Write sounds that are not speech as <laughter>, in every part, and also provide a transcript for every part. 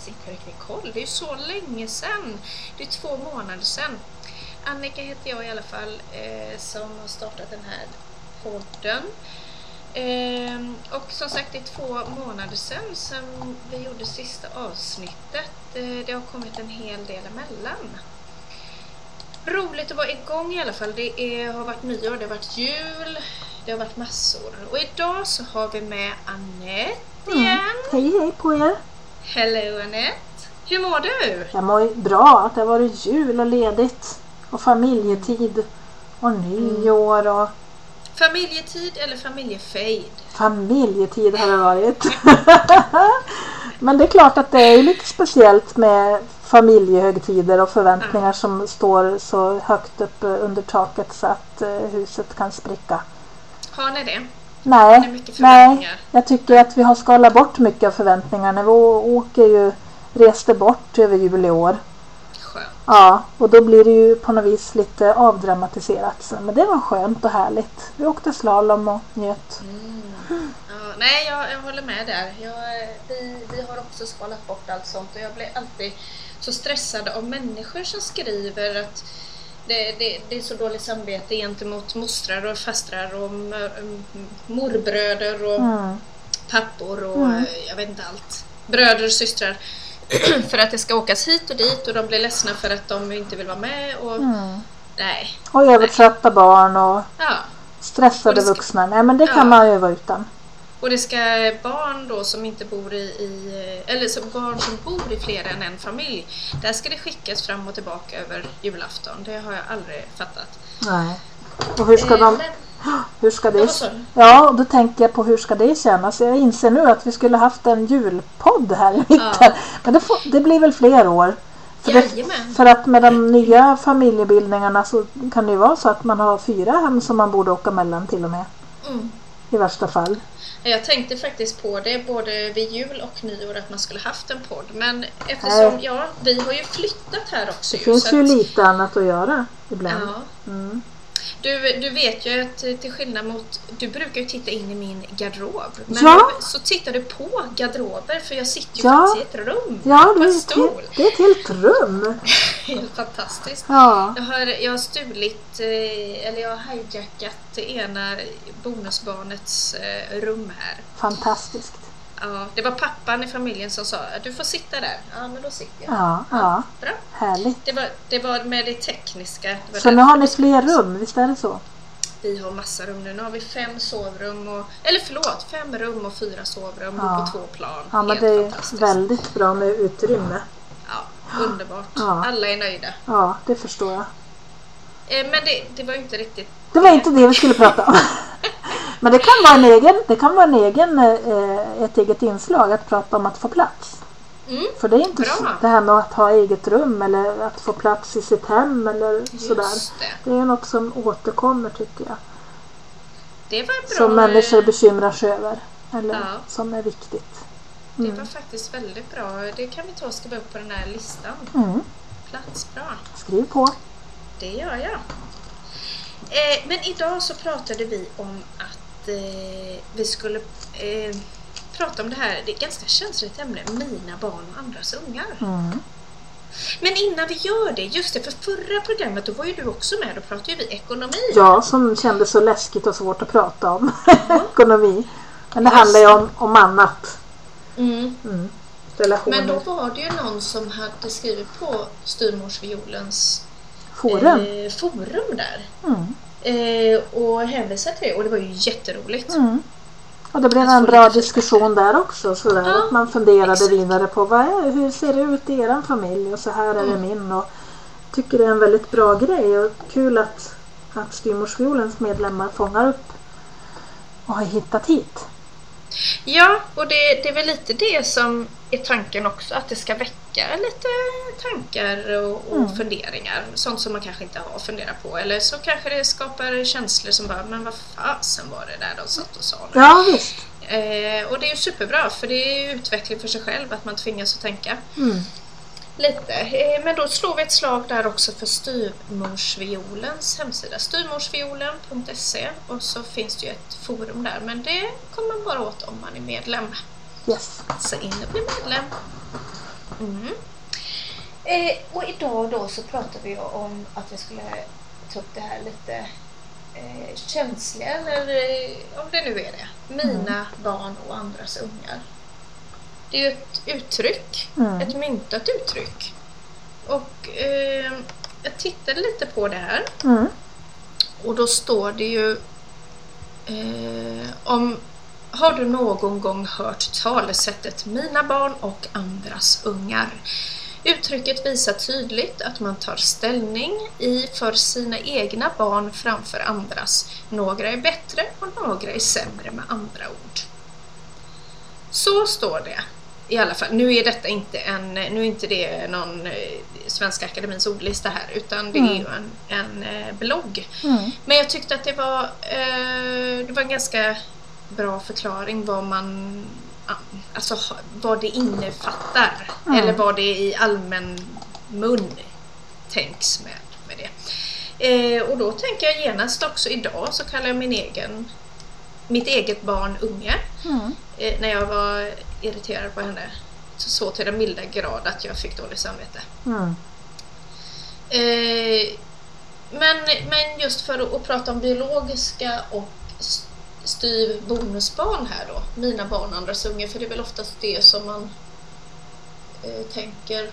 faktiskt inte riktigt koll. Det är ju så länge sedan. Det är två månader sedan. Annika heter jag i alla fall eh, som har startat den här podden. Eh, och som sagt det är två månader sedan som vi gjorde sista avsnittet. Eh, det har kommit en hel del emellan. Roligt att vara igång i alla fall. Det är, har varit nyår, det har varit jul, det har varit massor. Och idag så har vi med Annette Mm. igen. Hej hej på er! Hello Annette! Hur mår du? Jag mår bra det har varit jul och ledigt och familjetid och nyår och Familjetid eller familjefejd? familjetid har det varit. <laughs> Men det är klart att det är lite speciellt med familjehögtider och förväntningar som står så högt upp under taket så att eh, huset kan spricka. Har ni det? Nej, nej, jag tycker att vi har skalat bort mycket av förväntningarna. Vi åker ju, reste bort över jul i år. Skönt. Ja, och då blir det ju på något vis lite avdramatiserat. Men det var skönt och härligt. Vi åkte slalom och njöt. Ja, nej, jag, jag håller med där. Jag, vi, vi har också skalat bort allt sånt och jag blir alltid så stressad av människor som skriver att det, det, det är så dåligt samvete gentemot mostrar och fastrar och morbröder och Mm. pappor och Mm. eh, jag vet inte allt. Bröder och systrar. <clears throat> för att det ska åkas hit och dit och de blir ledsna för att de inte vill vara med och Mm. nej. Och övertrötta barn och Ja. stressade Och ska- vuxna. Nej men det kan Ja. man ju vara utan. Och det ska barn då som inte bor i, i eller som barn som bor i fler än en familj. Där ska det skickas fram och tillbaka över julafton. Det har jag aldrig fattat. Nej. Och hur ska Eh, de... <gasps> Hur ska det... Ja, och då tänker jag på hur ska det kännas? Jag inser nu att vi skulle haft en julpodd här i mitten. Ja. <laughs> Men det, får, det blir väl fler år. För, det, för att med de nya familjebildningarna så kan det ju vara så att man har fyra hem som man borde åka mellan till och med. Mm. I värsta fall. Jag tänkte faktiskt på det både vid jul och nyår att man skulle haft en podd. Men eftersom, Nej. ja, vi har ju flyttat här också. Det ju, finns ju lite annat att göra ibland. Ja. Mm. Du, du vet ju att eh, till skillnad mot, du brukar ju titta in i min garderob. Men Ja. så tittar du på garderober för jag sitter ju Ja. faktiskt i ett rum. Ja, på en stol. helt- det är ett helt rum. <laughs> Helt fantastiskt. Ja. Jag har, jag har stulit, eh, eller jag har hijackat det ena bonusbarnets eh, rum här. Fantastiskt. Ja, det var pappan i familjen som sa att du får sitta där. Ja, men då sitter jag. Ja, ja. Bra. Härligt. Det var, det var med det tekniska. Det Så nu har ni fler rum, visst är det så? Vi har massa rum nu. Nu har vi fem sovrum och, eller förlåt, fem rum och fyra sovrum Ja. på två plan. Ja, men Helt det är väldigt bra med utrymme. Ja, underbart. Ja. Alla är nöjda. Ja, det förstår jag. Eh, men det, det var inte riktigt... Det var inte det vi skulle prata om. <laughs> Men det kan vara en egen, det kan vara en egen, eh, ett eget inslag att prata om att få plats. Mm, För det är inte Bra. så, det här med att ha eget rum eller att få plats i sitt hem eller sådär. just det. Det är något som återkommer tycker jag. Det var bra. Som människor eh, bekymrar sig över. Eller Ja. som är viktigt. Det Mm. var faktiskt väldigt bra. Det kan vi ta och skriva upp på den här listan. Mm. Plats, bra. Skriv på. Det gör jag. Eh, men idag så pratade vi om att eh, vi skulle eh, prata om det här, det är ett ganska känsligt ämne, mina barn och andras ungar. Mm. Men innan vi gör det, just det, för förra programmet då var ju du också med, då pratade ju vi ekonomi. Ja, som kändes så läskigt och svårt att prata om. <laughs> Ekonomi. Men det Just handlar ju om, om annat. Mm. Mm. Men då var det ju någon som hade skrivit på Styrmorsviolens Forum. eh, forum där. Mm. Eh, och hänvisade till det och det var ju jätteroligt. Mm. Och det blev Att få en bra lite diskussion där också. Sådär. Ja, att man funderade exakt. vidare på vad är, hur ser det ut i er familj och så här är det Mm. min. Och tycker det är en väldigt bra grej och kul att, att Styrmorsviolens medlemmar fångar upp och har hittat hit. Ja, och det, det är väl lite det som är tanken också, att det ska väcka lite tankar och, och Mm. funderingar. Sånt som man kanske inte har funderat på. Eller så kanske det skapar känslor som bara, men vad fasen var det där de satt och sa nu? Ja visst. Eh, och det är ju superbra, för det är utveckling för sig själv att man tvingas att tänka. Mm. Lite. Eh, Men då slår vi ett slag där också för Styvmorsviolens hemsida. Styvmorsviolen.se och så finns det ju ett forum där men det kommer man bara åt om man är medlem. Yes. Så in och bli medlem. Mm. Eh, och idag då så pratar vi om att vi skulle ta upp det här lite eh, känsliga, eller eh, om det nu är det, mina barn och andras ungar. Det är ju ett uttryck, Mm. ett myntat uttryck. Och eh, jag tittade lite på det här Mm. och då står det ju eh, om Har du någon gång hört talesättet mina barn och andras ungar? Uttrycket visar tydligt att man tar ställning i för sina egna barn framför andras. Några är bättre och några är sämre med andra ord. Så står det i alla fall. Nu är detta inte en, nu är inte det någon eh, Svenska Akademins ordlista här utan det är ju en, en eh, blogg. Mm. Men jag tyckte att det var, eh, det var en ganska bra förklaring vad man Alltså vad det innefattar Mm. eller vad det i allmän mun tänks med, med det. Eh, och då tänker jag genast också idag så kallar jag min egen mitt eget barn unge Mm. eh, när jag var irriterad på henne så, så till den milda grad att jag fick dåligt samvete. Mm. Eh, men, men just för att, att prata om biologiska och styv bonusbarn här då, mina barn och andras ungar, för det är väl oftast det som man eh, tänker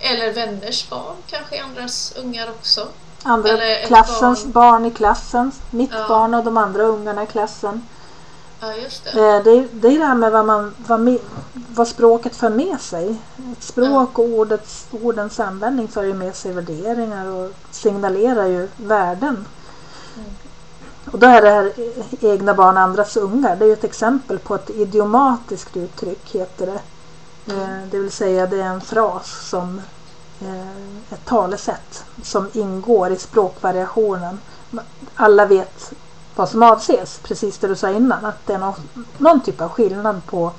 eller vänners barn kanske andras ungar också. Andra klassens barn. barn. i klassen. Mitt Ja. barn och de andra ungarna i klassen. Ja, just det. Eh, Det är, det är det här med vad, man, vad, vad språket för med sig. Ett språk och ordets, ordens användning för ju med sig värderingar och signalerar ju värden. Mm. Och då är det här eh, egna barn andras ungar. Det är ju ett exempel på ett idiomatiskt uttryck heter det. Eh, Det vill säga det är en fras som eh, ett talesätt som ingår i språkvariationen. Alla vet vad som avses, precis det du sa innan. Att det är någon, någon typ av skillnad på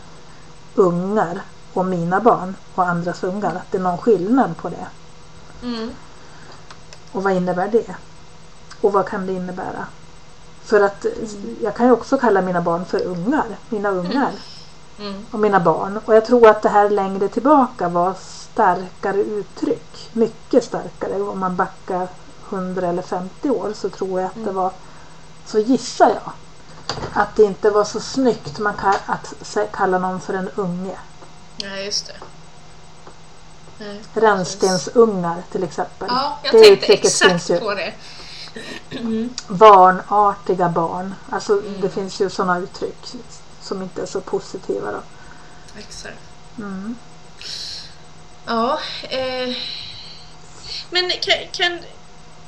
ungar och mina barn och andras ungar. Att det är någon skillnad på det. Mm. Och vad innebär det? Och vad kan det innebära? För att jag kan ju också kalla mina barn för ungar. Mina ungar Mm. och mina barn. Och jag tror att det här längre tillbaka var starkare uttryck. Mycket starkare. Om man backar 100 eller 50 år så tror jag att det var, så gissar jag, att det inte var så snyggt man kan, att kalla någon för en unge. Ja, just det. Nej. Rännstensungar till exempel. Ja, jag Det tänkte exakt ju. på det. Mm. <clears throat> Barnartiga barn. Alltså Mm. det finns ju sådana uttryck som inte är så positiva. Då. Exakt. Mm. Ja, eh, men kan, kan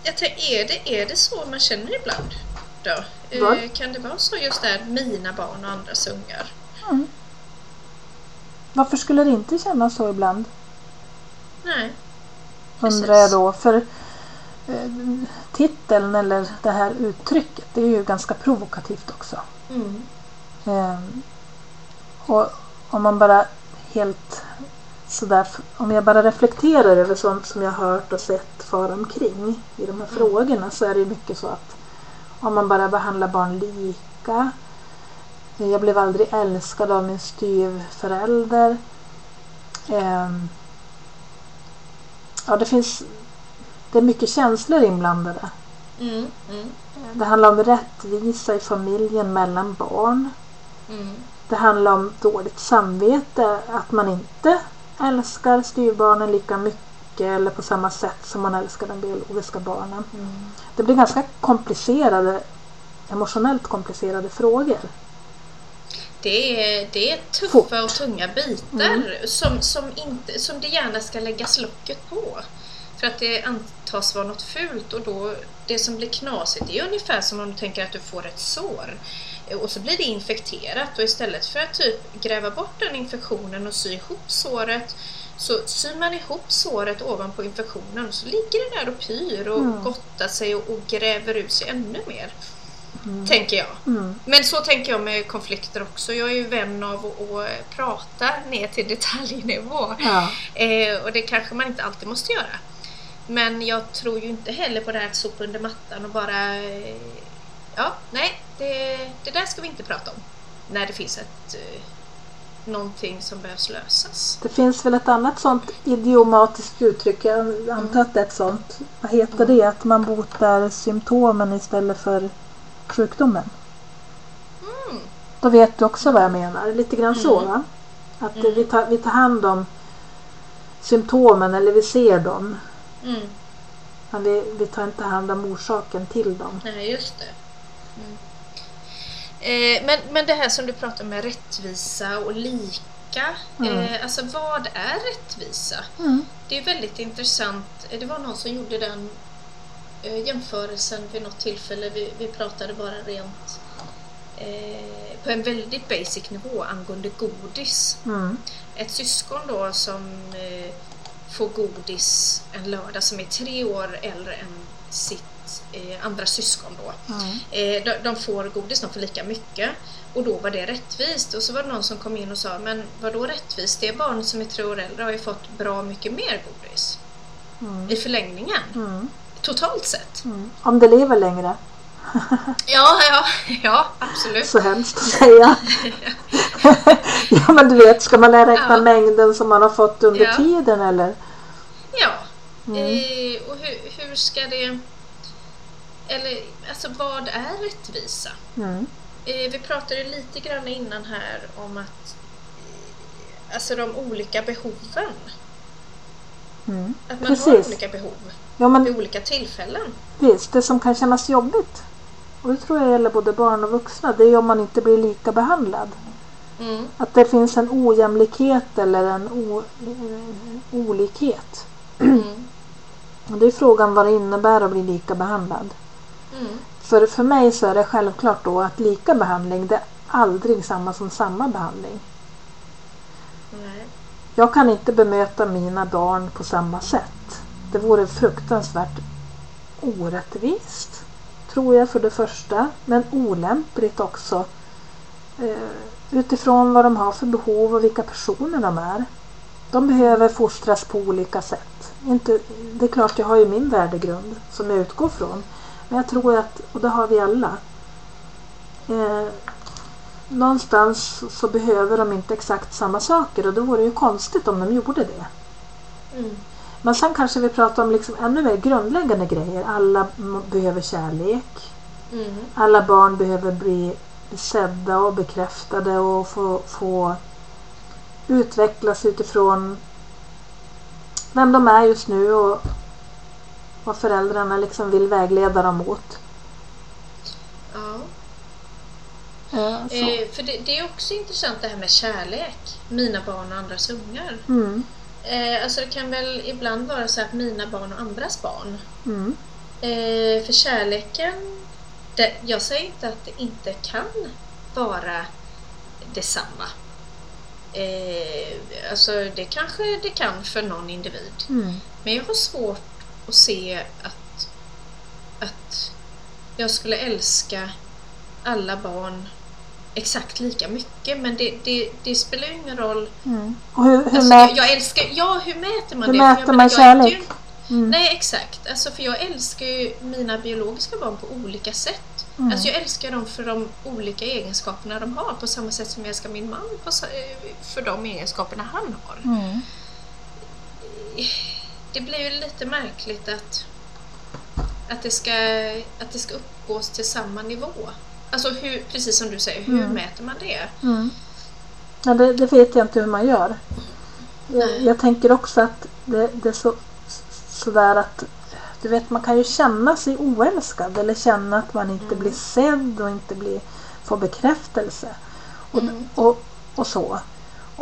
jag tänker, är, det, är det så man känner ibland? Då? Vad? Eh, kan det vara så just där, mina barn och andras ungar? Mm. Varför skulle det inte kännas så ibland? Nej. undrar jag då. För eh, titeln eller det här uttrycket det är ju ganska provokativt också. Mm. Eh, och om man bara helt sådär, om jag bara reflekterar över sånt som jag hört och sett fara omkring i de här Mm. frågorna så är det ju mycket så att om man bara behandlar barn lika. Jag blev aldrig älskad av min styvförälder. Ehm, ja, det finns det är mycket känslor inblandade. Mm. Mm. Det handlar om rättvisa i familjen mellan barn. Mm. Det handlar om dåligt samvete, att man inte älskar styvbarnen lika mycket eller på samma sätt som man älskar de biologiska barnen. Mm. Det blir ganska komplicerade, emotionellt komplicerade frågor. Det är, det är tuffa Fort. och tunga bitar som, som, inte, som det gärna ska läggas locket på. För att det antas vara något fult och då det som blir knasigt det är ungefär som om du tänker att du får ett sår och så blir det infekterat och istället för att typ gräva bort den infektionen och sy ihop såret så syr man ihop såret ovanpå infektionen så ligger det där och pyr och Mm. gottar sig och, och gräver ut sig ännu mer. Tänker jag. Mm. Men så tänker jag med konflikter också. Jag är ju vän av att, prata ner till detaljnivå. Ja. Eh, och det kanske man inte alltid måste göra. Men jag tror ju inte heller på det här att sopa under mattan och bara... Eh, ja, nej, det, det där ska vi inte prata om. När det finns ett... Någonting som behövs lösas. Det finns väl ett annat sånt idiomatiskt uttryck, jag antar att det är ett sånt. Vad heter det? Att man botar symptomen istället för sjukdomen. Mm. Då vet du också vad jag menar. Lite grann så Mm. va? Att Mm. vi, tar, vi tar hand om symptomen eller vi ser dem. Mm. Men vi, vi tar inte hand om orsaken till dem. Nej, just det. Mm. Eh, men, men det här som du pratar med rättvisa och lika. Mm. Eh, alltså vad är rättvisa? Mm. Det är väldigt intressant. Eh, Det var någon som gjorde den eh, jämförelsen vid något tillfälle. Vi, vi pratade bara rent eh, på en väldigt basic nivå angående godis. Mm. Ett syskon då som får godis en lördag som är tre år äldre än sitt eh, andra syskon då. Mm. Eh, de, de får godis, de får lika mycket. Och då var det rättvist. Och så var det någon som kom in och sa, men vad då rättvist? Det barnet som är tre år äldre har ju fått bra mycket mer godis. Mm. I förlängningen. Mm. Totalt sett. Om det lever längre. <laughs> Ja, ja, ja, absolut. Så hemskt att säga. <laughs> ja men du vet, ska man räkna Ja. mängden som man har fått under Ja. tiden eller? Ja. Mm. Eh, och hur, hur ska det... Eller, alltså vad är rättvisa? Mm. Eh, vi pratade lite grann innan här om att eh, alltså de olika behoven. Mm. Att man har Precis. olika behov Ja men vid olika tillfällen. visst, det som kan kännas jobbigt. Och det tror jag gäller både barn och vuxna. Det är om man inte blir lika behandlad. Mm. Att det finns en ojämlikhet eller en o, olikhet. Mm. Och <clears throat> det är frågan vad det innebär att bli lika behandlad. Mm. För, för mig så är det självklart då att lika behandling det är aldrig samma som samma behandling. Nej. Jag kan inte bemöta mina barn på samma sätt. Det vore fruktansvärt orättvist, tror jag för det första, men olämpligt också. Eh, utifrån vad de har för behov och vilka personer de är. De behöver fostras på olika sätt. Inte, det är klart, jag har ju min värdegrund som jag utgår från. Men jag tror att, och det har vi alla, eh, någonstans så behöver de inte exakt samma saker och då vore det ju konstigt om de gjorde det. Mm. Men sen kanske vi pratar om liksom ännu mer grundläggande grejer. Alla behöver kärlek. Mm. Alla barn behöver bli sedda och bekräftade och få, få utvecklas utifrån vem de är just nu och vad föräldrarna liksom vill vägleda dem mot. Ja. Eh, så. Eh, för det, det är också intressant det här med kärlek. Mina barn och andras ungar. Mm, Eh, alltså det kan väl ibland vara så att mina barn och andras barn. mm, Eh, för kärleken, det, jag säger inte att det inte kan vara detsamma. Eh, alltså det kanske det kan för någon individ. mm, Men jag har svårt att se att, att jag skulle älska alla barn exakt lika mycket. Men det, det, det spelar ju ingen roll. mm. Och hur, hur Alltså, jag, jag älskar, ja, hur mäter man Hur det? mäter jag man ju kärlek? inte- mm, Nej, exakt. Alltså, för jag älskar ju mina biologiska barn på olika sätt. Mm. Alltså, jag älskar dem för de olika egenskaperna de har på samma sätt som jag älskar min man på, eh, för de egenskaperna han har. mm, Det blir ju lite märkligt att, att, det, ska, att det ska uppgås till samma nivå. Alltså hur, precis som du säger, hur Mm. mäter man det? mm. Ja, det, det vet jag inte hur man gör. Jag, jag tänker också att det, det är så, sådär att du vet, man kan ju känna sig oälskad eller känna att man inte Mm. blir sedd och inte blir, får bekräftelse. Och, Mm. och, och så.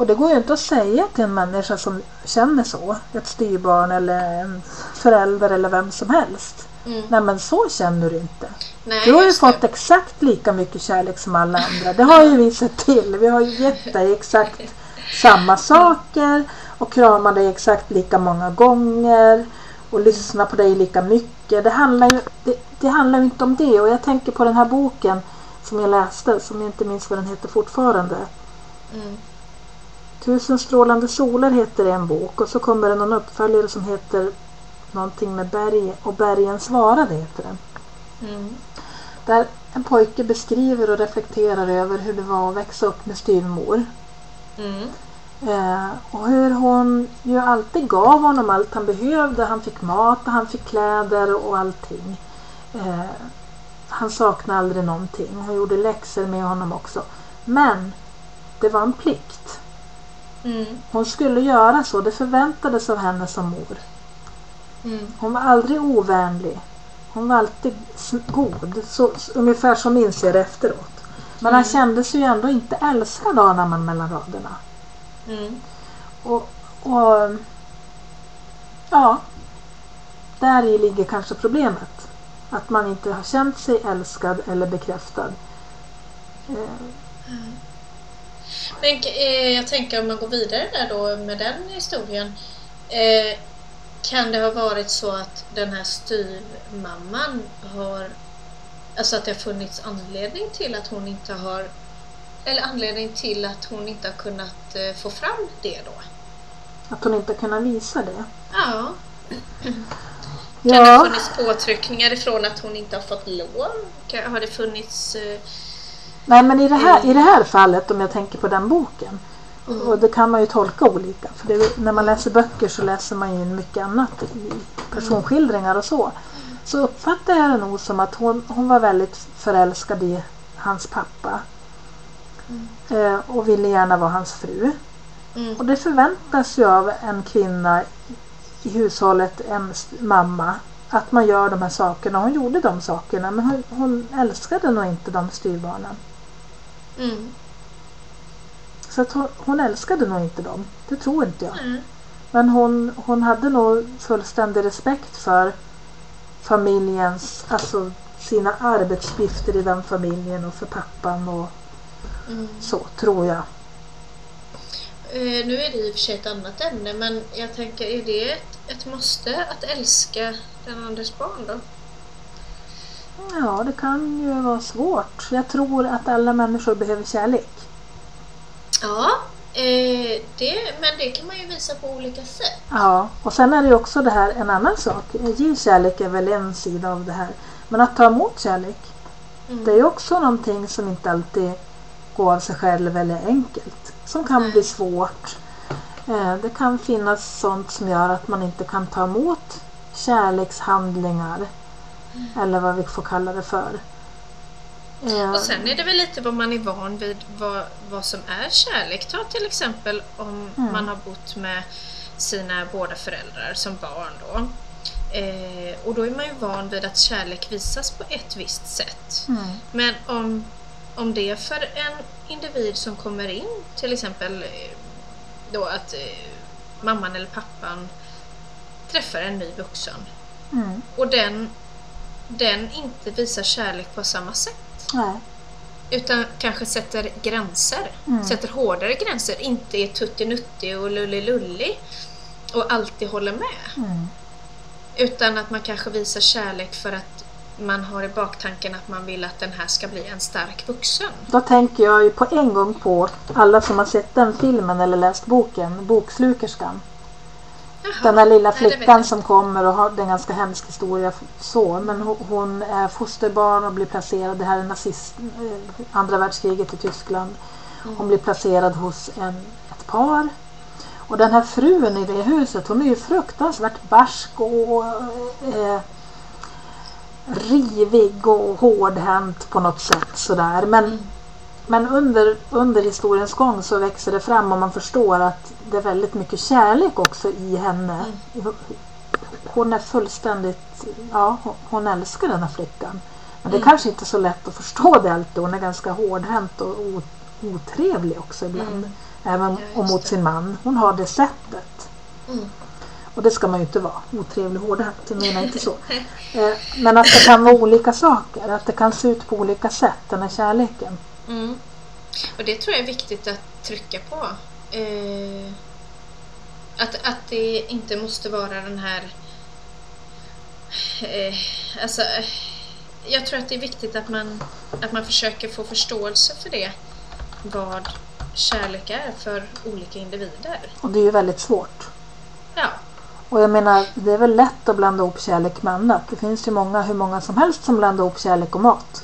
Och det går ju inte att säga till en människa som känner så, ett styrbarn eller en förälder eller vem som helst. Mm. Nej men så känner du inte. Nej, Du har ju fått det. exakt lika mycket kärlek som alla andra. Det har ju vi sett till. Vi har ju gett dig exakt samma saker och kramat dig exakt lika många gånger. och lyssna på dig lika mycket. Det handlar ju det, det handlar ju inte om det och jag tänker på den här boken som jag läste som jag inte minns vad den heter fortfarande. Mm. Tusen strålande solar heter en bok och så kommer det någon uppföljare som heter någonting med berg och bergen svarade heter den. Mm. Där en pojke beskriver och reflekterar över hur det var att växa upp med styvmor. Mm. Eh, och hur hon ju alltid gav honom allt han behövde. Han fick mat och han fick kläder och allting. Eh, han saknade aldrig någonting. Hon gjorde läxor med honom också. Men det var en plikt. Mm. Hon skulle göra så. Det förväntades av henne som mor. Mm. Hon var aldrig ovänlig. Hon var alltid god. Så, ungefär som inser efteråt. Men han Mm. kände sig ju ändå inte älskad anar man mellan raderna. Mm. Och, och ja, där i ligger kanske problemet. Att man inte har känt sig älskad eller bekräftad. Men eh, jag tänker om man går vidare där då med den historien. Eh, kan det ha varit så att den här styvmamman har... Alltså att det har funnits anledning till att hon inte har... Eller anledning till att hon inte har kunnat eh, få fram det då? Att hon inte kunnat visa det. Ja. Kan det ha Ja, funnits påtryckningar ifrån att hon inte har fått lov? Har det funnits... Eh, nej men i det, här, i det här fallet om jag tänker på den boken. Mm. Och det kan man ju tolka olika. För det, när man läser böcker så läser man ju in mycket annat. Personskildringar och så. Så uppfattar jag det nog som att hon, hon var väldigt förälskad i hans pappa. Eh, och ville gärna vara hans fru. mm, Och det förväntas ju av en kvinna i hushållet, en mamma, att man gör de här sakerna. Hon gjorde de sakerna men hon, hon älskade nog inte de styvbarnen. Mm, Så att hon, hon älskade nog inte dem. Det tror inte jag. mm, Men hon, hon hade nog fullständig respekt för familjens, alltså sina arbetsuppgifter i den familjen och för pappan och mm. så, tror jag. Eh, nu är det i och för sig ett annat ämne men jag tänker, är det ett, ett måste att älska den andres barn då? Ja, det kan ju vara svårt. Jag tror att alla människor behöver kärlek. Ja, eh, det, men det kan man ju visa på olika sätt. Ja, och sen är det ju också det här en annan sak. Ge kärlek är väl en sida av det här. Men att ta emot kärlek, Mm. det är ju också någonting som inte alltid går av sig själv eller är enkelt. Som kan Nej. bli svårt. Eh, Det kan finnas sånt som gör att man inte kan ta emot kärlekshandlingar. Eller vad vi får kalla det för. Och sen är det väl lite vad man är van vid, vad, vad som är kärlek. Ta till exempel om Mm. man har bott med sina båda föräldrar som barn då. Eh, och då är man ju van vid att kärlek visas på ett visst sätt. Mm. Men om, om det för en individ som kommer in, till exempel eh, då att eh, mamman eller pappan träffar en ny vuxen Mm. och den, den inte visar kärlek på samma sätt Nej. utan kanske sätter gränser, Mm. sätter hårdare gränser, inte är tuttinuttig och lullilullig och alltid håller med. Mm. Utan att man kanske visar kärlek för att man har i baktanken att man vill att den här ska bli en stark vuxen. Då tänker jag ju på en gång på alla som har sett den filmen eller läst boken, Bokslukerskan. Den där lilla flickan som kommer och har en ganska hemsk historia så. Men ho- hon är fosterbarn och blir placerad, det här är nazist, eh, andra världskriget i Tyskland. Mm. Hon blir placerad hos en, ett par. Och den här frun i det huset hon är ju fruktansvärt barsk och eh, rivig och hårdhänt på något sätt sådär. Men Mm. Men under, under historiens gång så växer det fram och man förstår att det är väldigt mycket kärlek också i henne. Hon är fullständigt, ja hon- älskar den här flickan. Men det är Mm. kanske inte så lätt att förstå det alltid. Hon är ganska hårdhänt och otrevlig också ibland. Mm. Även Ja, mot sin man. Hon har det sättet. Mm. Och det ska man ju inte vara. Otrevlig och hårdhänt, jag menar inte så. <laughs> Eh, Men att det kan vara olika saker. Att det kan se ut på olika sätt, den här kärleken. Mm. Och det tror jag är viktigt att trycka på. Eh, att, att det inte måste vara den här Eh, alltså, jag tror att det är viktigt att man, att man försöker få förståelse för det. Vad kärlek är för olika individer. Och det är ju väldigt svårt. Ja, Och jag menar, det är väl lätt att blanda ihop kärlek med annat. Det finns ju många, hur många som helst som blandar ihop kärlek och mat.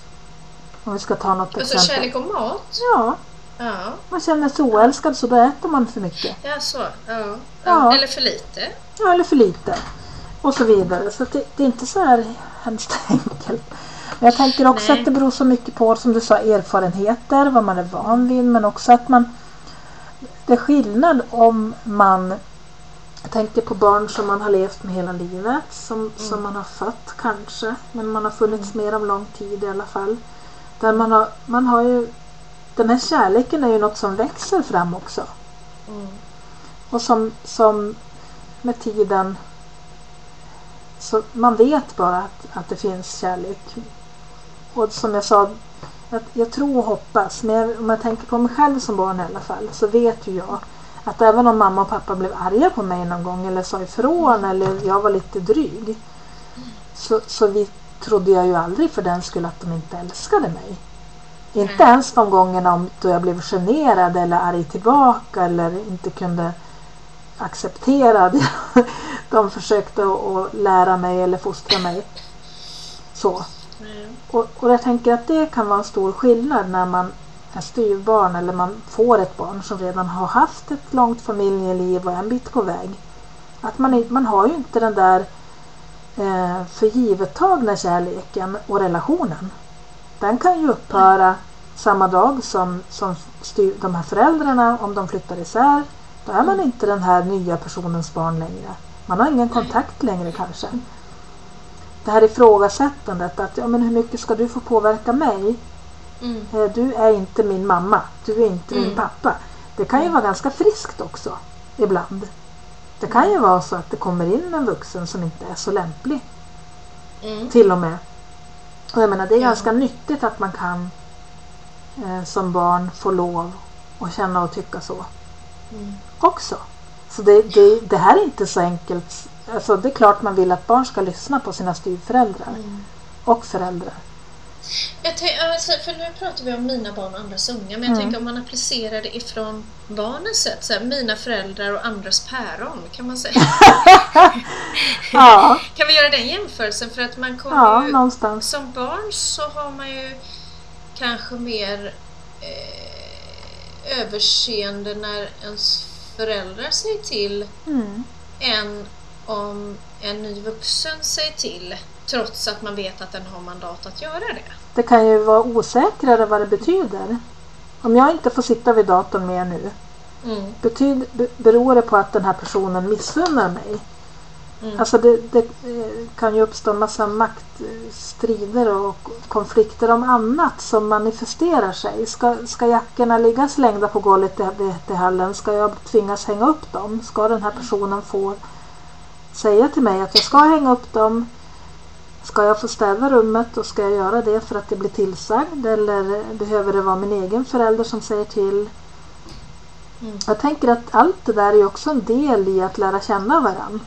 Om vi ska ta något alltså exempel. kärlek och mat. Ja, Ja, man känner sig oälskad så då äter man för mycket. ja så. Ja. Ja. Eller för lite. Ja, eller för lite. Och så vidare. Så det, det är inte så här hemskt <laughs> enkelt. Men jag tänker också Nej. att det beror så mycket på, som du sa, erfarenheter, vad man är van vid. Men också att man... Det är skillnad om man... Tänker på barn som man har levt med hela livet. Som, som man har fött kanske. Men man har funnits med om lång tid i alla fall. Där man har, man har ju... Den här kärleken är ju något som växer fram också. Mm. Och som, som med tiden så man vet bara att, att det finns kärlek. Och som jag sa, jag, jag tror och hoppas, men jag, om jag tänker på mig själv som barn i alla fall, så vet ju jag att även om mamma och pappa blev arga på mig någon gång eller sa ifrån eller jag var lite dryg så, så vi trodde jag ju aldrig för den skull att de inte älskade mig. Inte ens de gångerna om då jag blev generad eller arg tillbaka eller inte kunde acceptera det. <laughs> De försökte att, lära mig eller fostra mig. Så. Nej. Och, och jag tänker att det kan vara en stor skillnad när man är styvbarn eller man får ett barn som redan har haft ett långt familjeliv och är en bit på väg. Att man, man har ju inte den där för givet tagna kärleken och relationen. Den kan ju upphöra samma dag som, som styr, de här föräldrarna, om de flyttar isär. Då är man inte den här nya personens barn längre. Man har ingen kontakt längre kanske. Det här ifrågasättandet att ja, men hur mycket ska du få påverka mig? Mm. Eh, Du är inte min mamma. Du är inte min Mm. pappa. Det kan ju vara ganska friskt också. Ibland. Det kan ju vara så att det kommer in en vuxen som inte är så lämplig. Mm. Till och med. Och jag menar det är Ja. ganska nyttigt att man kan eh, som barn få lov att känna och tycka så Mm. också. Så det, det, det här är inte så enkelt. Alltså det är klart man vill att barn ska lyssna på sina styvföräldrar Mm. och föräldrar. Jag tänk, alltså, för nu pratar vi om mina barn och andras unga, men jag Mm. tänker om man applicerar det ifrån barnens sätt, så här, mina föräldrar och andras päron, kan man säga. <laughs> Ja, kan vi göra den jämförelsen? För att man kommer ja ju, någonstans. som barn så har man ju kanske mer eh, överseende när ens föräldrar säger till Mm. än om en ny vuxen säger till trots att man vet att den har mandat att göra det. Det kan ju vara osäkrare vad det betyder. Om jag inte får sitta vid datorn mer nu, Mm. betyd, be- beror det på att den här personen missunnar mig? Mm. Alltså det, det eh, kan ju uppstå en massa maktstrider och konflikter om annat som manifesterar sig. Ska, ska jackorna ligga slängda på golvet i, i hallen? Ska jag tvingas hänga upp dem? Ska den här personen få säga till mig att jag ska hänga upp dem? Ska jag få städa rummet och ska jag göra det för att det blir tillsagd? Eller behöver det vara min egen förälder som säger till? Mm. Jag tänker att allt det där är också en del i att lära känna varandra.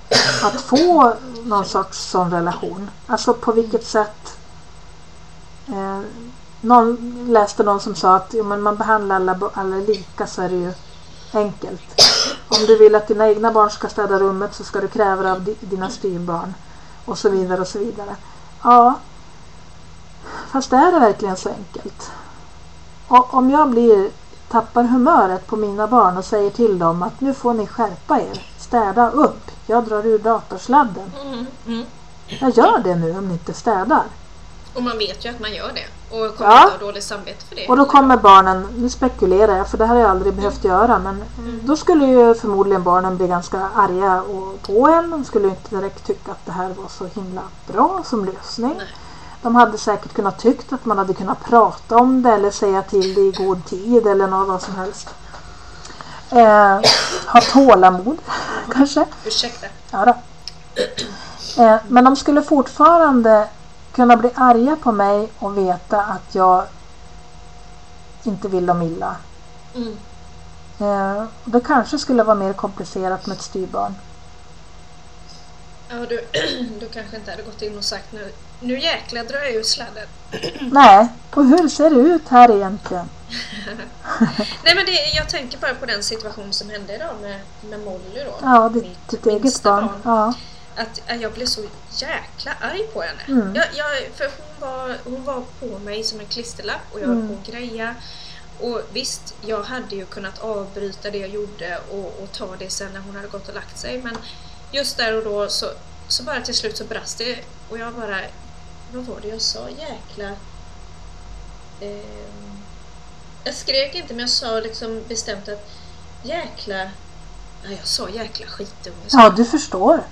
Att få någon sorts sån relation. Alltså på vilket sätt eh, någon läste någon som sa att jo, men man behandlar alla, alla lika så är det ju enkelt. Om du vill att dina egna barn ska städa rummet så ska du kräva det av di- dina styvbarn. Och så vidare och så vidare. Ja, fast är det verkligen så enkelt? Och om jag blir tappar humöret på mina barn och säger till dem att nu får ni skärpa er. Städa upp. Jag drar ur datorsladden. Mm. Mm. Jag gör det nu om ni inte städar. Och man vet ju att man gör det och kommer Ja. inte ha dåligt samvete för det. Och då kommer barnen, nu spekulerar jag för det här har jag aldrig behövt göra men då skulle ju förmodligen barnen bli ganska arga och på en. De skulle ju inte direkt tycka att det här var så himla bra som lösning. Nej. De hade säkert kunnat tyckt att man hade kunnat prata om det eller säga till det i god tid eller något vad som helst. Eh, ha tålamod <laughs> kanske. Ursäkta. Ja då. Eh, men de skulle fortfarande kunna bli arga på mig och veta att jag inte vill dem illa. Mm. Eh, det kanske skulle vara mer komplicerat med ett styvbarn. Ja, du, <clears throat> du kanske inte hade gått in och sagt nu, nu jäklar drar jag ur sladden. <clears throat> Nej, och hur ser det ut här egentligen? <laughs> <laughs> Nej men det, jag tänker bara på den situation som hände idag med, med Molly då. Ja, ditt, ditt eget minsta barn. Ja. Att, jag blev så jäkla arg på henne. Mm. Jag, jag, för hon var, hon var på mig som en klisterlapp och jag höll Mm. på att greja. Och visst, jag hade ju kunnat avbryta det jag gjorde och, och ta det sen när hon hade gått och lagt sig. Men just där och då så, så bara till slut så brast det och jag bara... Vad var det jag sa? Jäkla... ehm, jag skrek inte men jag sa liksom bestämt att jäkla... Nej, jag sa jäkla skitunge. ja, du förstår.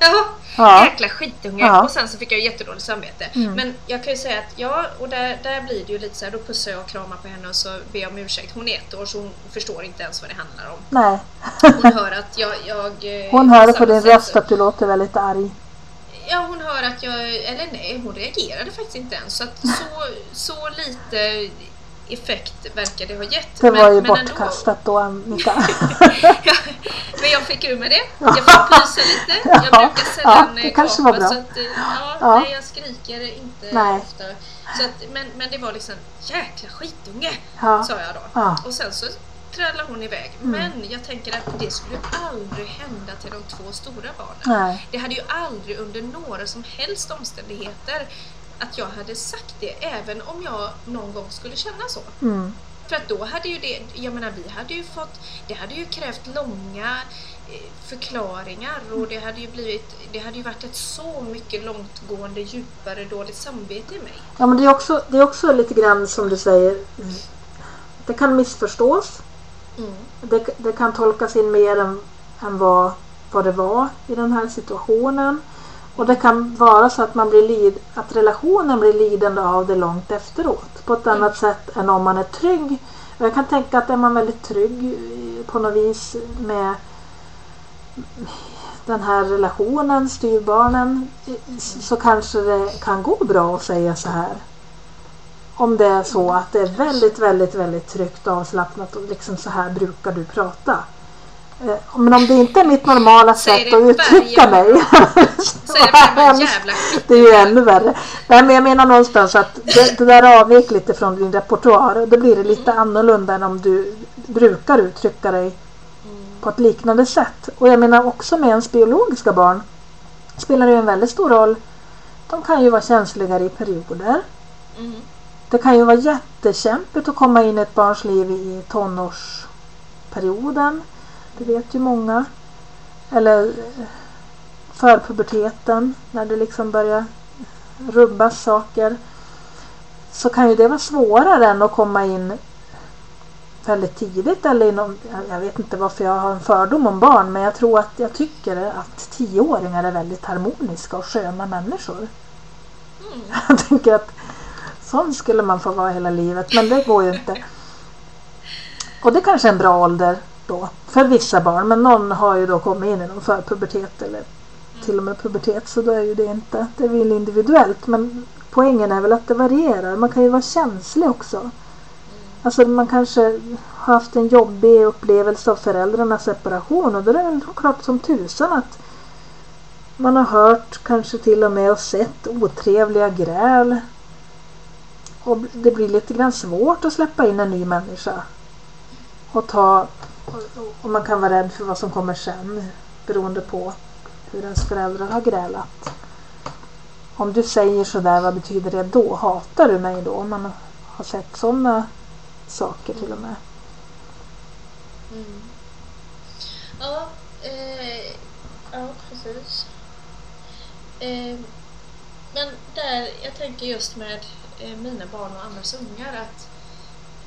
Jaha, Ja. jäkla skitunge. Ja. Och sen så fick jag jättedåligt samvete. Mm. Men jag kan ju säga att ja, och där, där blir det ju lite så här, då pussar jag och kramar på henne och så ber jag om ursäkt. Hon är ett år så hon förstår inte ens vad det handlar om. Nej. Hon hör att jag... jag eh, <laughs> Hon hör på din röst att du låter väldigt arg. Ja, hon hör att jag... Eller nej, hon reagerade faktiskt inte ens. Så, att <laughs> så, så lite effekt verkar det ha gett. Det var ju men ändå. bortkastat då Annika. <laughs> Ja, men jag fick ur med det. Jag fick pysa lite. <laughs> Jag Ja, brukar sällan ja, det eh, kanske gapa, var bra. Så att, eh, ja, Ja. Nej, jag skriker inte Nej. ofta. Så att, men, men det var liksom jäkla skitunge, Ja. sa jag då. Ja. Och sen så trallade hon iväg. Mm. Men jag tänker att det skulle aldrig hända till de två stora barnen. Nej. Det hade ju aldrig under några som helst omständigheter att jag hade sagt det, även om jag någon gång skulle känna så. Mm. För att då hade ju det, jag menar vi hade ju fått, det hade ju krävt långa eh, förklaringar och det hade ju blivit, det hade ju varit ett så mycket långtgående djupare dåligt samvete i mig. Ja, men det är, också, det är också lite grann som du säger. Det kan missförstås. Mm. Det, det kan tolkas in mer än, än vad, vad det var i den här situationen. Och det kan vara så att, man blir lid, att relationen blir lidande av det långt efteråt. På ett Mm. annat sätt än om man är trygg. Och jag kan tänka att är man väldigt trygg eh, på något vis med den här relationen, styrbarnen, eh, så kanske det kan gå bra att säga så här. Om det är så att det är väldigt, väldigt, väldigt tryggt och avslappnat och liksom så här brukar du prata. Eh, Men om det inte är mitt normala sätt det att uttrycka <laughs> varje mig. <laughs> Säg det för en jävla skit. Det är ju ännu värre. Nej, men jag menar någonstans att det, det där avvek lite från din repertoar. Då blir det lite annorlunda än om du brukar uttrycka dig Mm. på ett liknande sätt. Och jag menar också med ens biologiska barn spelar det ju en väldigt stor roll. De kan ju vara känsligare i perioder. Mm. Det kan ju vara jättekämpigt att komma in i ett barns liv i tonårsperioden. Det vet ju många. Eller förpuberteten när det liksom börjar rubbas saker. Så kan ju det vara svårare än att komma in väldigt tidigt eller inom, jag- jag vet inte varför jag har en fördom om barn men jag tror att jag tycker att tioåringar är väldigt harmoniska och sköna människor. Mm. <laughs> Jag tänker att sån skulle man få vara hela livet, men det går ju inte. Och det kanske är en bra ålder då, för vissa barn. Men någon har ju då kommit in i någon förpubertet eller till och med pubertet, så då är ju det inte, det är väl individuellt. Men poängen är väl att det varierar. Man kan ju vara känslig också. Alltså man kanske har haft en jobbig upplevelse av föräldrarnas separation och då är det väl klart som tusan att man har hört kanske till och med och sett otrevliga gräl. Och det blir lite grann svårt att släppa in en ny människa. Och ta och man kan vara rädd för vad som kommer sen beroende på hur ens föräldrar har grälat. Om du säger sådär, vad betyder det då? Hatar du mig då? Om man har sett sådana saker till och med. Mm. Ja, eh, ja precis. Eh, men där, jag tänker just med eh, mina barn och andras ungar att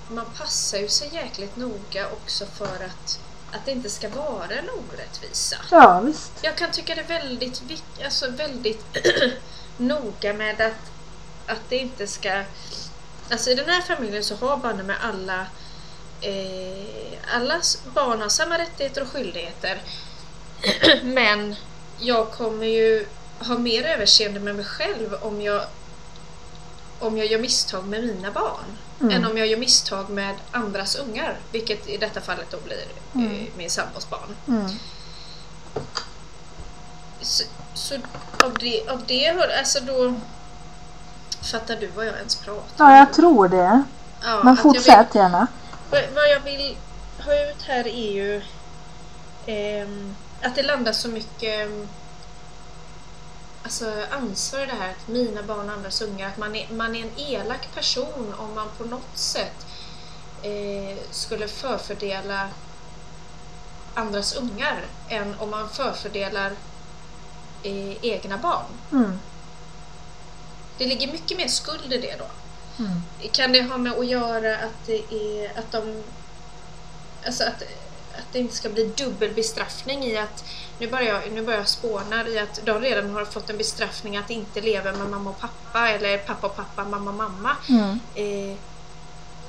man passar ju sig jäkligt noga också för att, att det inte ska vara en orättvisa. Ja, visst. Jag kan tycka det är väldigt, alltså väldigt <clears throat> noga med att, att det inte ska... Alltså i den här familjen så har barnen med alla... Eh, alla barn har samma rättigheter och skyldigheter. <clears throat> Men jag kommer ju ha mer överseende med mig själv om jag om jag gör misstag med mina barn Mm. än om jag gör misstag med andras ungar, vilket i detta fallet då blir Mm. eh, min sambos barn. Mm. Så så av det, av det alltså då Fattar du vad jag ens pratar Ja, jag tror det. Ja, Men jag vill- fortsätt gärna. Vad, jag vill ha ut här är ju ehm, att det landar så mycket alltså, ansvar i det här att mina barn och andras ungar, att man är, man är en elak person om man på något sätt eh, skulle förfördela andras ungar än om man förfördelar eh, egna barn. Mm. Det ligger mycket mer skuld i det då. Mm. Kan det ha med att göra att det är att de alltså att, att det inte ska bli dubbel bestraffning i att nu börjar jag, nu börjar jag spåna i att de redan har fått en bestraffning att inte leva med mamma och pappa eller pappa och pappa, mamma och mamma. Mm. Eh,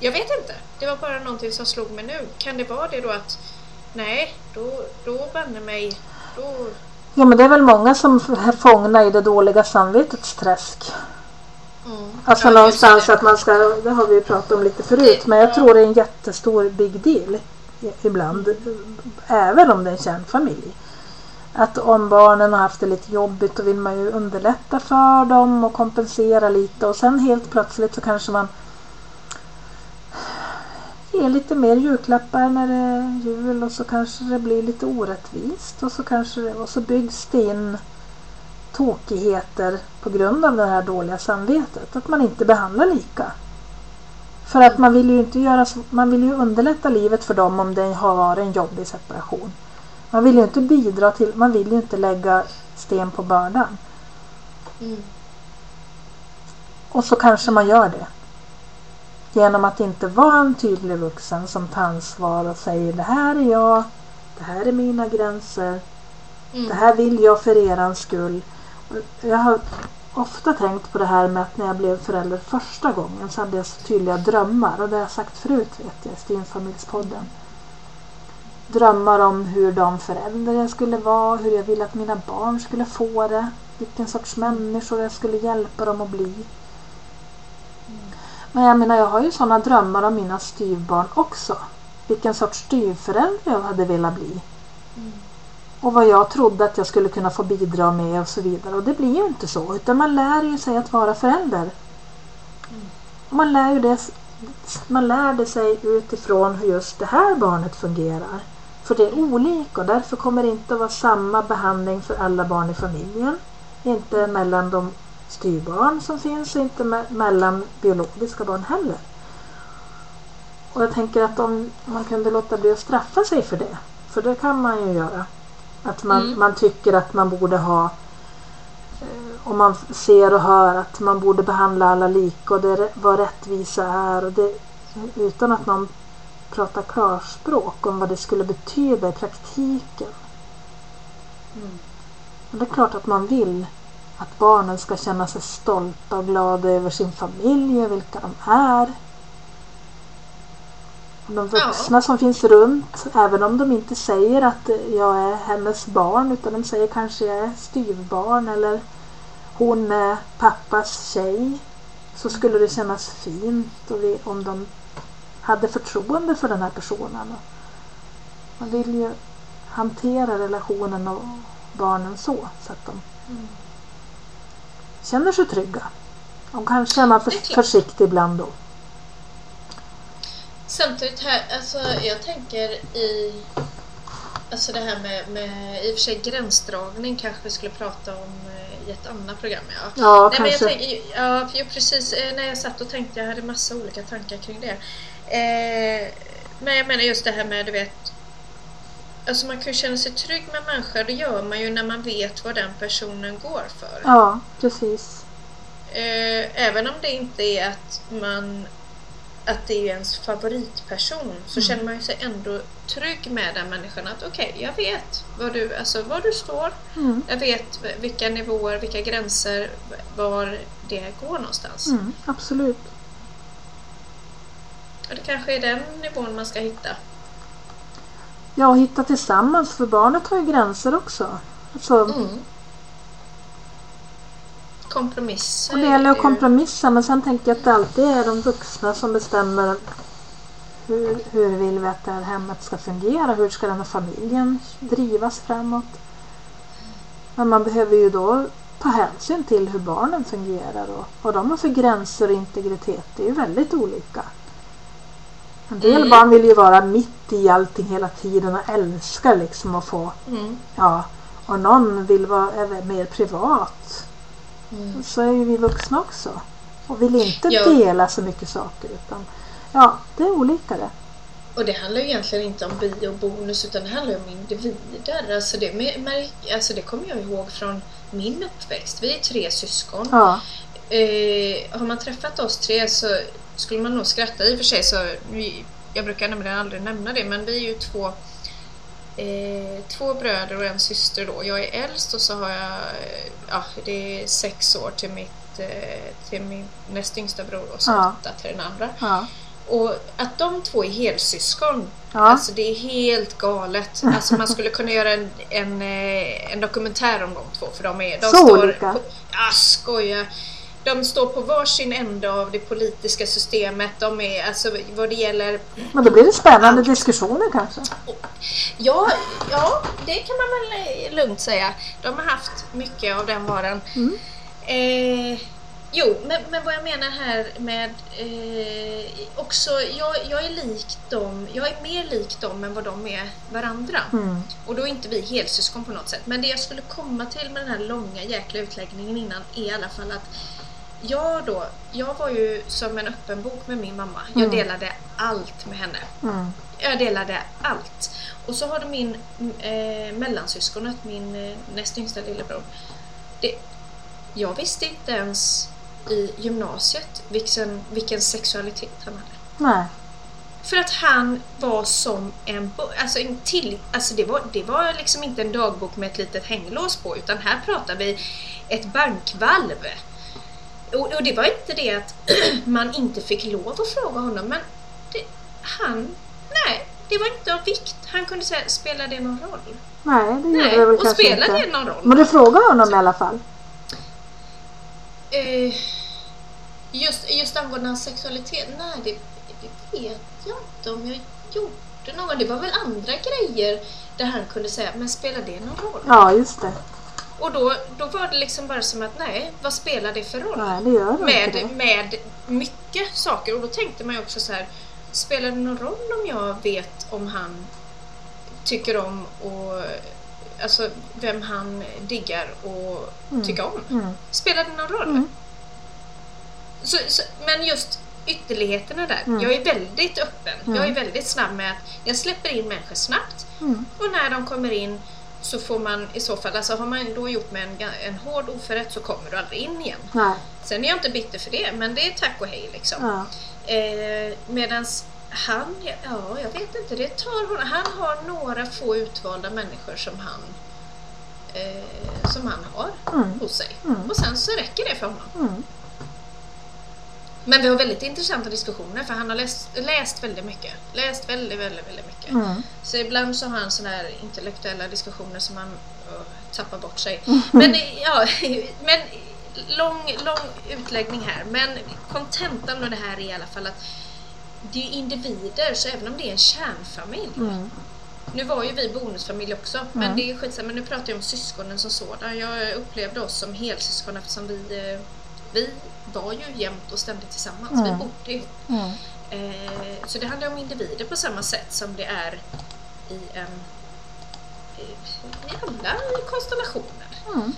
jag vet inte. Det var bara någonting som slog mig nu. Kan det vara det då att nej, då, då banne mig, då... Ja, men det är väl många som är fångna i det dåliga samvetets träsk. Mm. Alltså Ja, någonstans att man ska, det har vi ju pratat om lite förut, men jag tror det är en jättestor big deal ibland. Även om det är en kärnfamilj. Att om barnen har haft det lite jobbigt då vill man ju underlätta för dem och kompensera lite och sen helt plötsligt så kanske man ger lite mer julklappar när det är jul och så kanske det blir lite orättvist och så kanske det, och så byggs det in tokigheter på grund av det här dåliga samvetet. Att man inte behandlar lika. För att man vill ju inte göra man vill ju underlätta livet för dem om det har varit en jobbig separation. Man vill ju inte bidra till, man vill ju inte lägga sten på bördan. Mm. Och så kanske man gör det. Genom att inte vara en tydlig vuxen som tar ansvar och säger det här är jag, det här är mina gränser, Mm. det här vill jag för eran skull. Jag har ofta tänkt på det här med att när jag blev förälder första gången så hade jag så tydliga drömmar och det har jag sagt förut vet jag i Stenfamiljspodden. Drömmar om hur de förälder jag skulle vara, hur jag ville att mina barn skulle få det, vilken sorts människor jag skulle hjälpa dem att bli. Men jag menar jag har ju sådana drömmar om mina styvbarn också. Vilken sorts styvförälder jag hade velat bli. Och vad jag trodde att jag skulle kunna få bidra med och så vidare. Och det blir ju inte så. Utan man lär ju sig att vara förälder. Man lär ju det, man lärde sig utifrån hur just det här barnet fungerar. För det är olika och därför kommer det inte att vara samma behandling för alla barn i familjen. Inte mellan de styvbarn som finns och inte me- mellan biologiska barn heller. Och jag tänker att om man kunde låta bli att straffa sig för det. För det kan man ju göra. Att man, Mm. man tycker att man borde ha eh, om man ser och hör att man borde behandla alla lika och det är vad rättvisa är. Och det, utan att någon pratar klarspråk om vad det skulle betyda i praktiken. Mm. Och det är klart att man vill att barnen ska känna sig stolta och glada över sin familj och vilka de är. De vuxna som finns runt, även om de inte säger att jag är hennes barn utan de säger kanske jag är styvbarn eller hon är pappas tjej. Så skulle det kännas fint vi, om de hade förtroende för den här personen. Man vill ju hantera relationen och barnen så, så att de Mm. känner sig trygga. Det är klart. försiktig ibland då. Samtidigt här, alltså jag tänker i Alltså det här med, med i och för sig gränsdragning kanske vi skulle prata om eh, i ett annat program. Ja. Ja, Nej, men jag kanske. tänk, ja, för precis eh, när jag satt och tänkte, jag hade massa olika tankar kring det. Eh, men jag menar just det här med, du vet, alltså man kan ju känna sig trygg med människor, det gör man ju när man vet vad den personen går för. Ja, precis. Eh, även om det inte är att man att det är ens favoritperson så Mm. känner man ju sig ändå trygg med den människan att okej, jag vet var du, alltså, var du står. Mm. Jag vet vilka nivåer, vilka gränser, var det går någonstans. Mm, absolut. Och det kanske är den nivån man ska hitta. Ja, hitta tillsammans för barnet har ju gränser också. Alltså, Mm. Kompromisser. och det gäller att kompromissa men sen tänker jag att det alltid är de vuxna som bestämmer hur, hur vill vi att det här hemmet ska fungera? Hur ska den här familjen drivas framåt? Men man behöver ju då ta hänsyn till hur barnen fungerar och vad de har för gränser och integritet. Det är ju väldigt olika. En del Mm. barn vill ju vara mitt i allting hela tiden och älskar liksom att få, Mm. ja, och någon vill vara mer privat. Mm. Så är ju vi vuxna också. Och vill inte Ja. dela så mycket saker utan ja, det är olika det. Och det handlar ju egentligen inte om bi och bonus utan det handlar om individer. Alltså det, alltså det kommer jag ihåg från min uppväxt. Vi är tre syskon. Ja, Eh, har man träffat oss tre så skulle man nog skratta i och för sig. Så vi, jag brukar nämligen aldrig nämna det men vi är ju två eh, två bröder och en syster då. Jag är äldst och så har jag eh, ja, det är sex år till, mitt, eh, till min näst yngsta bror och så Ja. åtta till den andra. ja, Och att de två är helsyskon, ja. alltså det är helt galet. <laughs> Alltså man skulle kunna göra en, en, en dokumentär om de två för de är... De Så står olika? Ja, skoja. De står på varsin ände av det politiska systemet. De är, alltså vad det gäller... Men då blir det spännande diskussioner kanske. Ja, ja, det kan man väl lugnt säga. De har haft mycket av den varan. Mm. Eh, jo, men, men vad jag menar här med eh, också, jag, jag är lik dem, jag är mer lik dem än vad de är varandra. Mm. Och då är inte vi helsyskon på något sätt. Men det jag skulle komma till med den här långa jäkla utläggningen innan är i alla fall att jag då, jag var ju som en öppen bok med min mamma. Jag Mm. delade allt med henne. Mm. Jag delade allt. Och så har du min eh, mellansyskonet, min eh, näst yngsta lillebror. Det, jag visste inte ens i gymnasiet vilken, vilken sexualitet han hade. Nej. För att han var som en, alltså en till, alltså det var, det var liksom inte en dagbok med ett litet hänglås på utan här pratar vi ett bankvalv. Och, och det var inte det att <clears throat> man inte fick lov att fråga honom men det, han, nej, det var inte av vikt. Han kunde säga, spelar det någon roll? Nej, det gör Nej, det väl och kanske inte. det någon roll? Men du frågar honom i alla fall? Eh, just, just angående hans sexualitet, nej det, det vet jag inte om jag gjorde någon. Det var väl andra grejer där han kunde säga, men spelar det någon roll? Ja, just det. Och då, då var det liksom bara som att, nej, vad spelar det för roll? Nej, det gör det inte med, det. med mycket saker och då tänkte man ju också så här, spelar det någon roll om jag vet om han tycker om och alltså vem han diggar och Mm. tycker om? Mm. Spelar det någon roll? Mm. Så, så, men just ytterligheterna där. Mm. Jag är väldigt öppen. Mm. Jag är väldigt snabb med att jag släpper in människor snabbt Mm. och när de kommer in så får man i så fall, alltså har man då gjort med en, en hård oförrätt så kommer du aldrig in igen. Nej. Sen är jag inte bitter för det, men det är tack och hej liksom. Ja. Eh, medans han, ja jag vet inte, det tar honom. Han har några få utvalda människor som han eh, som han har Mm. hos sig. Mm. Och sen så räcker det för honom. Mm. Men vi har väldigt intressanta diskussioner för han har läst, läst väldigt mycket. Läst väldigt, väldigt, väldigt mycket. Mm. Så ibland så har han sådana här intellektuella diskussioner som han uh, tappar bort sig. Mm. Men ja, <laughs> men lång, lång utläggning här. Men kontentan av det här är i alla fall att det är individer, så även om det är en kärnfamilj. Mm. Nu var ju vi bonusfamilj också, men Mm. det är skitsamma. Men nu pratar jag om syskonen som sådan. Jag upplevde oss som helsyskon eftersom vi, eh, vi var ju jämt och ständigt tillsammans. Vi Mm. bodde ihop. Mm. Eh, så det handlar om individer på samma sätt som det är i en i i alla konstellationer. Mm.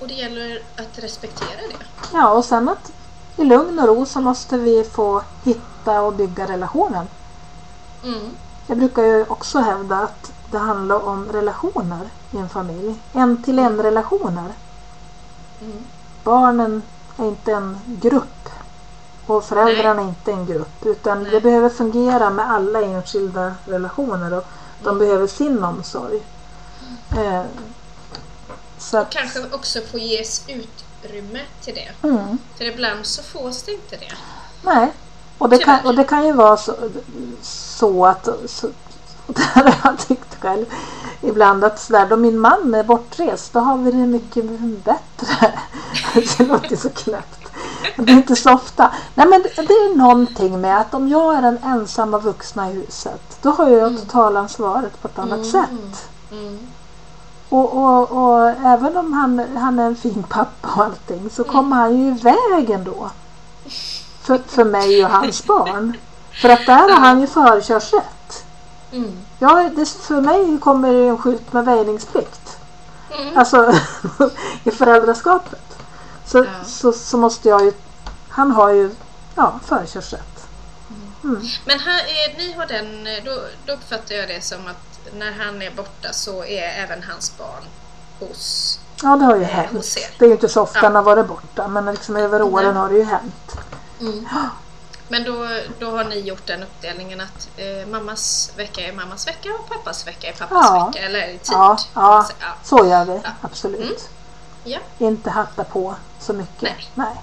Och det gäller att respektera det. Ja, och sen att i lugn och ro så måste vi få hitta och bygga relationen. Mm. Jag brukar ju också hävda att det handlar om relationer i en familj. En till en relationer. Mm. Barnen är inte en grupp och föräldrarna är inte en grupp. Utan Nej. det behöver fungera med alla enskilda relationer och de Mm. behöver sin omsorg. Eh, så Och att, kanske också få ges utrymme till det. mm, För ibland så fås det inte det. nej. Och det, kan, och det kan ju vara så, så att så, <laughs> det här har jag tyckt själv ibland att sådär, då min man är bortrest då har vi det mycket bättre. <laughs> det låter så knäppt. Det är inte så ofta. Nej men det, är någonting med att om jag är den ensamma vuxna i huset då har jag Mm. totalansvaret på ett annat Mm. sätt. Mm. Och, och, och även om han, han är en fin pappa och allting så kommer han ju iväg ändå. För, för mig och hans barn. För att där har han ju förkörsrätt. Mm. Ja, det, för mig kommer det en skylt med väjningsplikt. Mm. Alltså <laughs> i föräldraskapet. Så, Ja. så, så måste jag ju... Han har ju ja, förkörsrätt. Mm. Men här, är, ni har den, då, då uppfattar jag det som att när han är borta så är även hans barn hos... Ja, det har ju Eh, hänt. Det är ju inte så ofta Ja. han har varit borta men liksom över åren har det ju hänt. Men då, då har ni gjort den uppdelningen att eh, mammas vecka är mammas vecka och pappas vecka är pappas Ja. vecka, eller tid. Ja, ja, Alltså, ja. så gör vi. Ja. Absolut. Mm. Ja. Inte hatta på så mycket. Nej.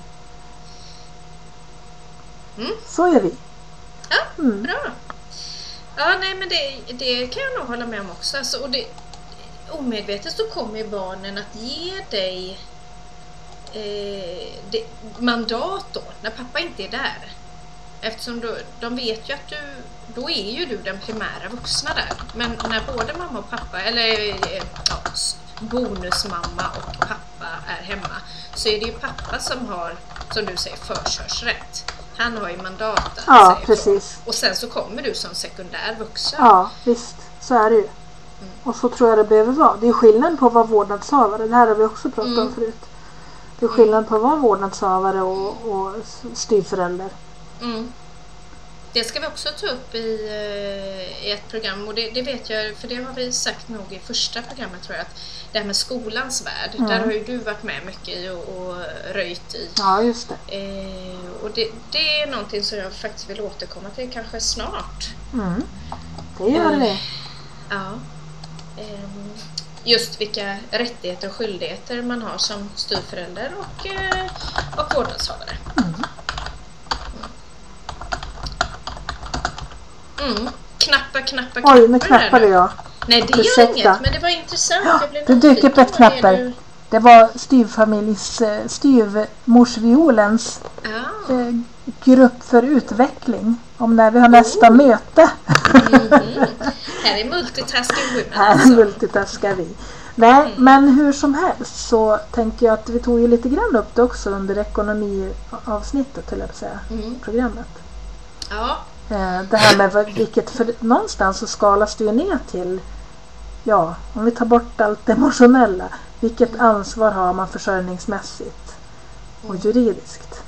Mm. Så gör vi. Ja, Mm. bra. Ja, nej men det, det kan jag nog hålla med om också. Alltså, och det, omedvetet så kommer barnen att ge dig eh, det, mandat då, när pappa inte är där. Eftersom du, de vet ju att du, då är ju du den primära vuxna där. Men när både mamma och pappa, eller eh, ja, bonusmamma och pappa är hemma, så är det ju pappa som har, som du säger, förkörsrätt. Han har ju mandat Ja, precis. Och sen så kommer du som sekundär vuxen. Ja, visst. Så är det ju. Mm. Och så tror jag det behöver vara. Det är skillnad på att vara vårdnadshavare. Det här har vi också pratat om Mm. förut. Det är skillnad på att vara vårdnadshavare och, och styvförälder. Mm. Det ska vi också ta upp i, eh, i ett program och det, det vet jag, för det har vi sagt nog i första programmet tror jag, att det här med skolans värld, Mm. där har ju du varit med mycket i och, och röjt i. Ja, just det. Eh, och det, det är någonting som jag faktiskt vill återkomma till kanske snart. Mm. Det gör Mm. det. Ja. Ehm, just vilka rättigheter och skyldigheter man har som styvförälder och, eh, och vårdnadshavare. Mm. Knappa, knappa, knappa. Oj, nu knappade jag. Nej, det gör Ursäkta. inget, men det var intressant. Det dyker nyfiken upp ett på det knappar. du- Det var styvfamiljs, eh, styvmorsviolens Ja. eh, grupp för utveckling. Om när vi har nästa möte. Mhm. Här är multitasking women. Här alltså. multitaskar vi. Nej, men hur som helst så tänker jag att vi tog ju lite grann upp det också under ekonomiavsnittet, höll jag säga, Mm. programmet. Ja, Det här med vilket, för någonstans så skalas det ju ner till, ja, om vi tar bort allt det emotionella, vilket ansvar har man försörjningsmässigt och juridiskt?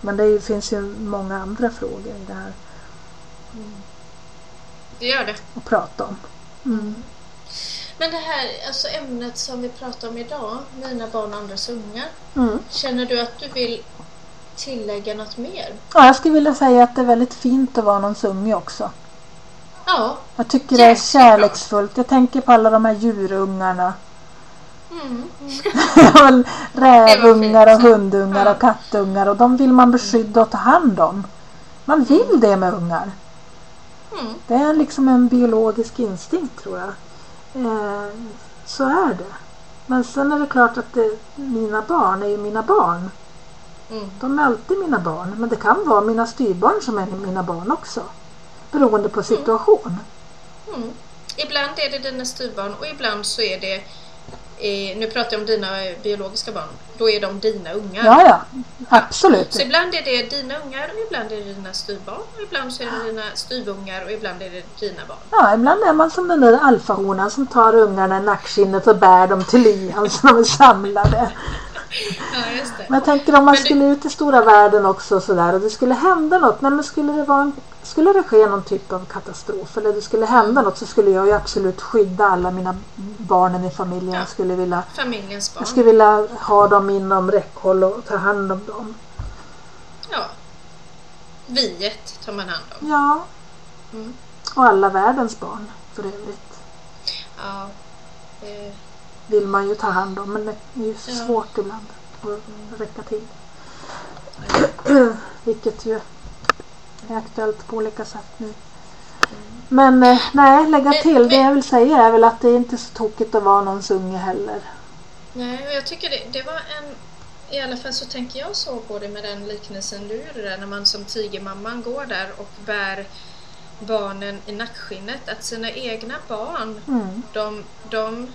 Men det finns ju många andra frågor i det här det gör det. att prata om. Mm. Men det här alltså ämnet som vi pratar om idag, mina barn och andras ungar. Mm. Känner du att du vill tillägga något mer? Ja, jag skulle vilja säga att det är väldigt fint att vara någons unge också. Ja. Jag tycker det är kärleksfullt. Jag tänker på alla de här djurungarna. Mm. <laughs> Rävungar och hundungar Ja. och kattungar och de vill man beskydda och ta hand om. Man vill det med ungar. Mm. Det är liksom en biologisk instinkt tror jag. Eh, så är det. Men sen är det klart att det, mina barn är ju mina barn. Mm. De är alltid mina barn. Men det kan vara mina styvbarn som är mina barn också. Beroende på situation. Mm. Ibland är det dina styvbarn och ibland så är det eh, nu pratar jag om dina biologiska barn. Då är de dina ungar. Ja, ja. Absolut. Så ibland är det dina ungar och ibland är det dina styvbarn och ibland så är det dina styvungar och ibland är det dina barn. Ja, ibland är man som den där alfahonan som tar ungarna i nackskinnet och bär dem till lyan så de är samlade. Ja, just det. Men jag tänker om man skulle ut i stora världen också och sådär och det skulle hända något. Nej, men skulle, det vara en, skulle det ske någon typ av katastrof eller det skulle hända något så skulle jag ju absolut skydda alla mina barnen i familjen. Ja. Jag, skulle vilja, Familjens barn. jag skulle vilja ha dem inom räckhåll och ta hand om dem. Ja. Viet tar man hand om. Ja, Mm. och alla världens barn för övrigt. Ja. Eh, Vill man ju ta hand om men det är ju Ja. svårt ibland att räcka till. <clears throat> Vilket ju är aktuellt på olika sätt nu. Men eh, nej, lägga Men- till. Det jag vill säga är väl att det är inte så tokigt att vara någons unge heller. nej, och jag tycker det, det var en... I alla fall så tänker jag så på det med den liknelsen du gjorde där när man som tigermamman går där och bär barnen i nackskinnet. Att sina egna barn, Mm. de, de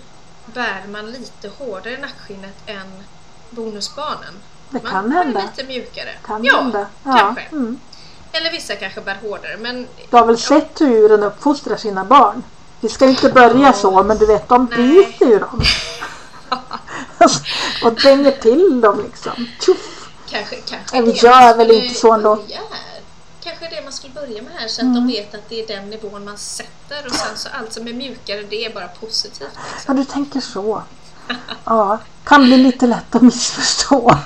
bär man lite hårdare nackskinnet än bonusbarnen. Det Man kan är hända. lite mjukare. Kan ja, hända. Ja. kanske. Mm. Eller vissa kanske bär hårdare. Men Du har väl sett hur djuren uppfostrar sina barn? Vi ska inte börja Ja. så men du vet de Nej. biter ju dem. <laughs> och dänger till dem liksom. Tjoff! kanske, kanske vi gör man väl inte så ändå. Kanske det man skulle börja med här så att Mm. de vet att det är den nivån man sätter och sen så allt som är mjukare det är bara positivt. Ja, Liksom. du tänker så. Ja, kan bli lite lätt att missförstå. <laughs>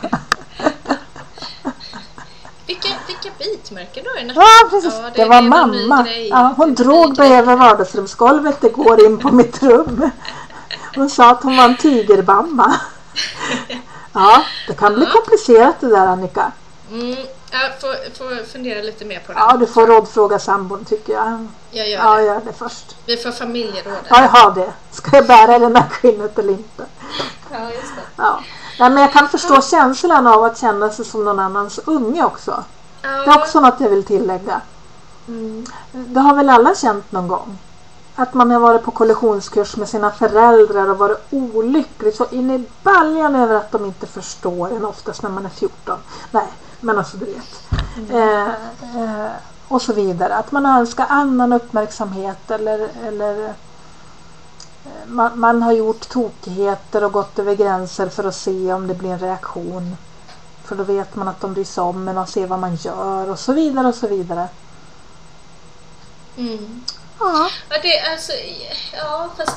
Vilka, vilka bitmärken du har i? Ja, precis. Ja, det, det- var det mamma. Ja, hon drog mig över vardagsrumsgolvet igår in på mitt rum. Hon sa att hon var en tigermamma. <laughs> Ja, det kan bli Ja. komplicerat det där Annika. Mm, jag får, får fundera lite mer på det. Ja, du får rådfråga sambon tycker jag. Jag gör Ja, det. gör det först. Vi får familjeråd. Ja, jag har det. Ska jag bära det nackskinnet eller inte? Ja, just det. Ja. Nej, men jag kan förstå känslan av att känna sig som någon annans unge också. Det är Ja, också något jag vill tillägga. mm, Det har väl alla känt någon gång? Att man har varit på kollisionskurs med sina föräldrar och varit olycklig så in i baljan över att de inte förstår en oftast när man är 14. Nej, men alltså du vet. Eh, eh, och så vidare. Att man önskar annan uppmärksamhet eller, eller eh, man, man har gjort tokigheter och gått över gränser för att se om det blir en reaktion. För då vet man att de bryr sig om en och ser vad man gör och så vidare och så vidare. mm. Ja. Ja, det alltså, ja fast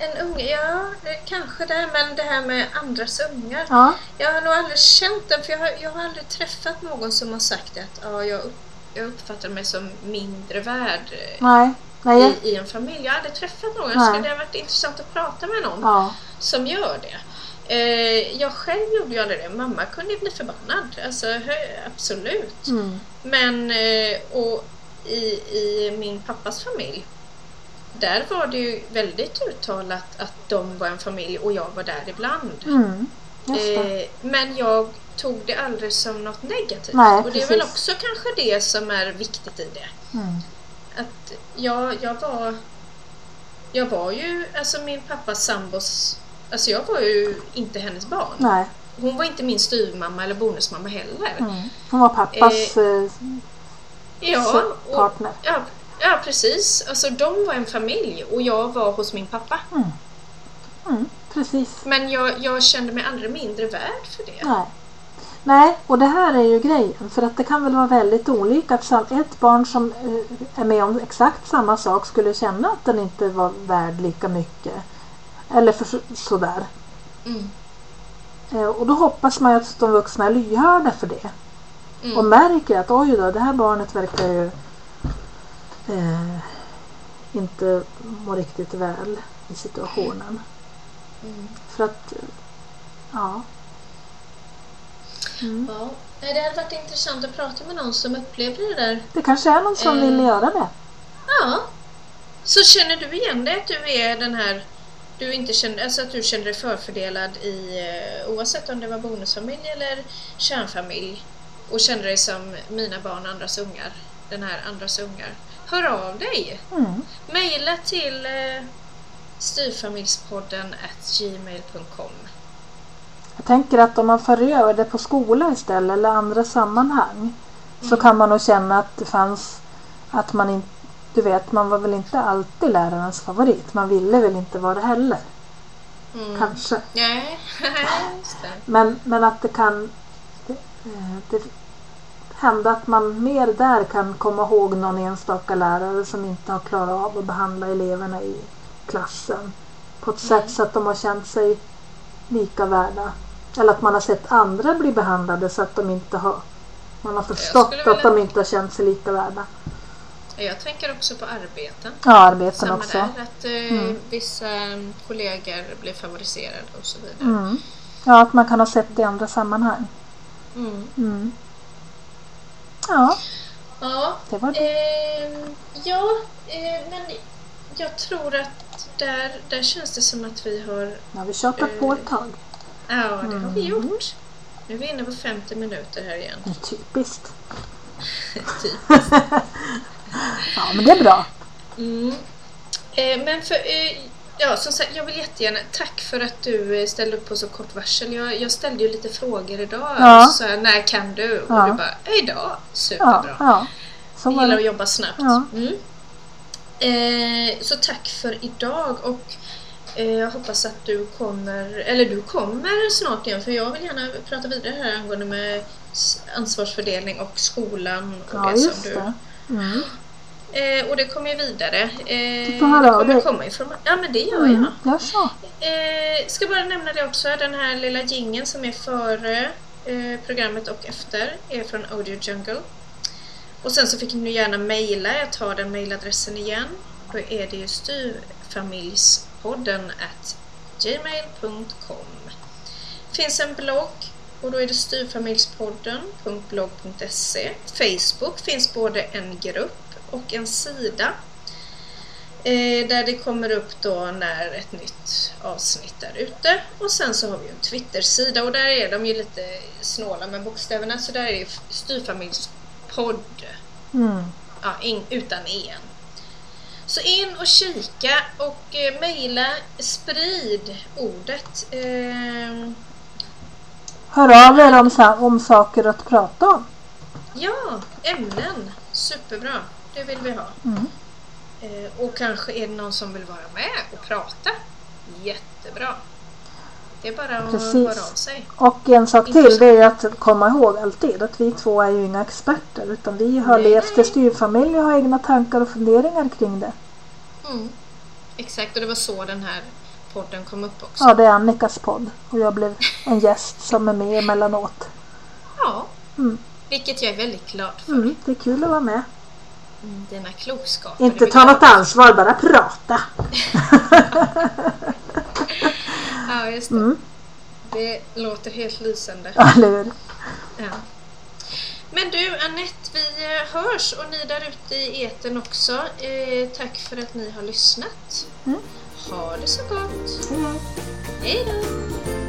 en unge, ja kanske det, men det här med andras ungar. Ja. Jag har nog aldrig känt den, för jag har, jag har aldrig träffat någon som har sagt att ja, jag, upp, jag uppfattar mig som mindre värd eh, Nej. Nej. i, i en familj. Jag har aldrig träffat någon. Nej. Så det har varit intressant att prata med någon Ja. som gör det. Eh, jag själv gjorde ju aldrig det. Mamma kunde bli förbannad. Alltså, absolut. Mm. Men eh, och i, i min pappas familj där var det ju väldigt uttalat att de var en familj och jag var där ibland. Mm. Eh, men jag tog det aldrig som något negativt. Nej, och det är väl precis. också kanske det som är viktigt i det. Mm. Att jag, jag var Jag var ju alltså min pappas sambos Alltså jag var ju inte hennes barn. Nej. Hon var inte min styvmamma eller bonusmamma heller. Mm. Hon var pappas eh, Ja, så- och, partner. ja, ja, precis. Alltså de var en familj och jag var hos min pappa. Mm. Precis. Men jag, jag kände mig aldrig mindre värd för det. Nej. Nej, och det här är ju grejen. För att det kan väl vara väldigt olika. Att ett barn som eh, är med om exakt samma sak skulle känna att den inte var värd lika mycket. Eller för, sådär. Mm. Eh, och då hoppas man ju att de vuxna är lyhörda för det. Mm. Och märker att oj då, det här barnet verkar ju eh, inte må riktigt väl i situationen. Mm. För att, ja. Mm. Ja, det hade varit intressant att prata med någon som upplevde det där. Det kanske är någon som Eh. vill göra det. Ja. Så känner du igen dig att du är den här du inte känner, alltså att du känner dig förfördelad i eh, oavsett om det var bonusfamilj eller kärnfamilj och känner dig som mina barn, andras ungar, den här andras ungar. Hör av dig! Mm. Maila till eh, styrfamiljspodden gmail.com Jag tänker att om man för över det på skola istället eller andra sammanhang så Mm. kan man nog känna att det fanns att man inte du vet, man var väl inte alltid lärarens favorit. Man ville väl inte vara det heller. mm. Kanske. Nej, <laughs> just det. Men, men att det kan det, eh, det hända att man mer där kan komma ihåg någon enstaka lärare som inte har klarat av att behandla eleverna i klassen på ett Mm. sätt så att de har känt sig lika värda. Eller att man har sett andra bli behandlade så att de inte har man har förstått att vilja- de inte har känt sig lika värda. Jag tänker också på arbeten. Ja, arbeten Samma också. där, att eh, Mm. vissa mm, kollegor blir favoriserade och så vidare. Mm. Ja, att man kan ha sett det i andra sammanhang. Mm. Mm. Ja, Ja, det var det. eh, ja eh, men jag tror att där, där känns det som att vi har... Nu har vi tjatat på ett tag. Ja, det har vi Mm. gjort. Nu är vi inne på 50 minuter här igen. Typiskt. <laughs> Typiskt. <laughs> Ja, men det är bra. Mm. Eh, men för, eh, ja, som sagt, jag vill jättegärna, tack för att du eh, ställde upp på så kort varsel. Jag, jag ställde ju lite frågor idag. Ja. Så jag, när kan du? Och Ja. du bara, idag. Superbra. ja. Jag gillar att jobba snabbt. Mm. Eh, så tack för idag och eh, jag hoppas att du kommer, eller du kommer snart igen för jag vill gärna prata vidare här angående med ansvarsfördelning och skolan och det som du det. Mm. Eh, och det kommer ju vidare. Eh, Du får höra det av kommer dig. Ja men det gör Mm. jag. Gör så. Eh, ska bara nämna det också, den här lilla jingeln som är före eh, programmet och efter är från Audio Jungle. Och sen så fick ni gärna mejla, jag tar den mejladressen igen. Då är det ju styvfamiljspodden at gmail.com finns en blogg och då är det styvfamiljspodden.blogg.se Facebook finns både en grupp och en sida Eh, där det kommer upp då när ett nytt avsnitt är ute. Och sen så har vi en Twitter-sida och där är de ju lite snåla med bokstäverna så där är det Styrfamiljspodd. Mm. Ja, in, utan en. Så in och kika och eh, mejla, sprid ordet. Eh, Hör av er om, om saker att prata om. ja, ämnen. Superbra. Det vill vi ha. Mm. Eh, och kanske är det någon som vill vara med och prata. Jättebra. Det är bara att Precis. höra av sig. Och en sak till det är att komma ihåg alltid att vi två är ju inga experter utan vi har Nej, levt i styrfamilj och har egna tankar och funderingar kring det. Mm. Exakt, och det var så den här podden kom upp också. Ja, det är Annikas podd och jag blev en gäst som är med emellanåt. Ja. Mm. Vilket jag är väldigt glad för. Mm, det är kul att vara med. Dina klokskaper. Inte ta något ansvar, bara prata. <laughs> Ja, just det. Mm, Det låter helt lysande. eller hur? Ja. Men du Annette, vi eh, hörs och ni där ute i eten också. Eh, tack för att ni har lyssnat. Mm. Ha det så gott. Hej, hej. Hej då!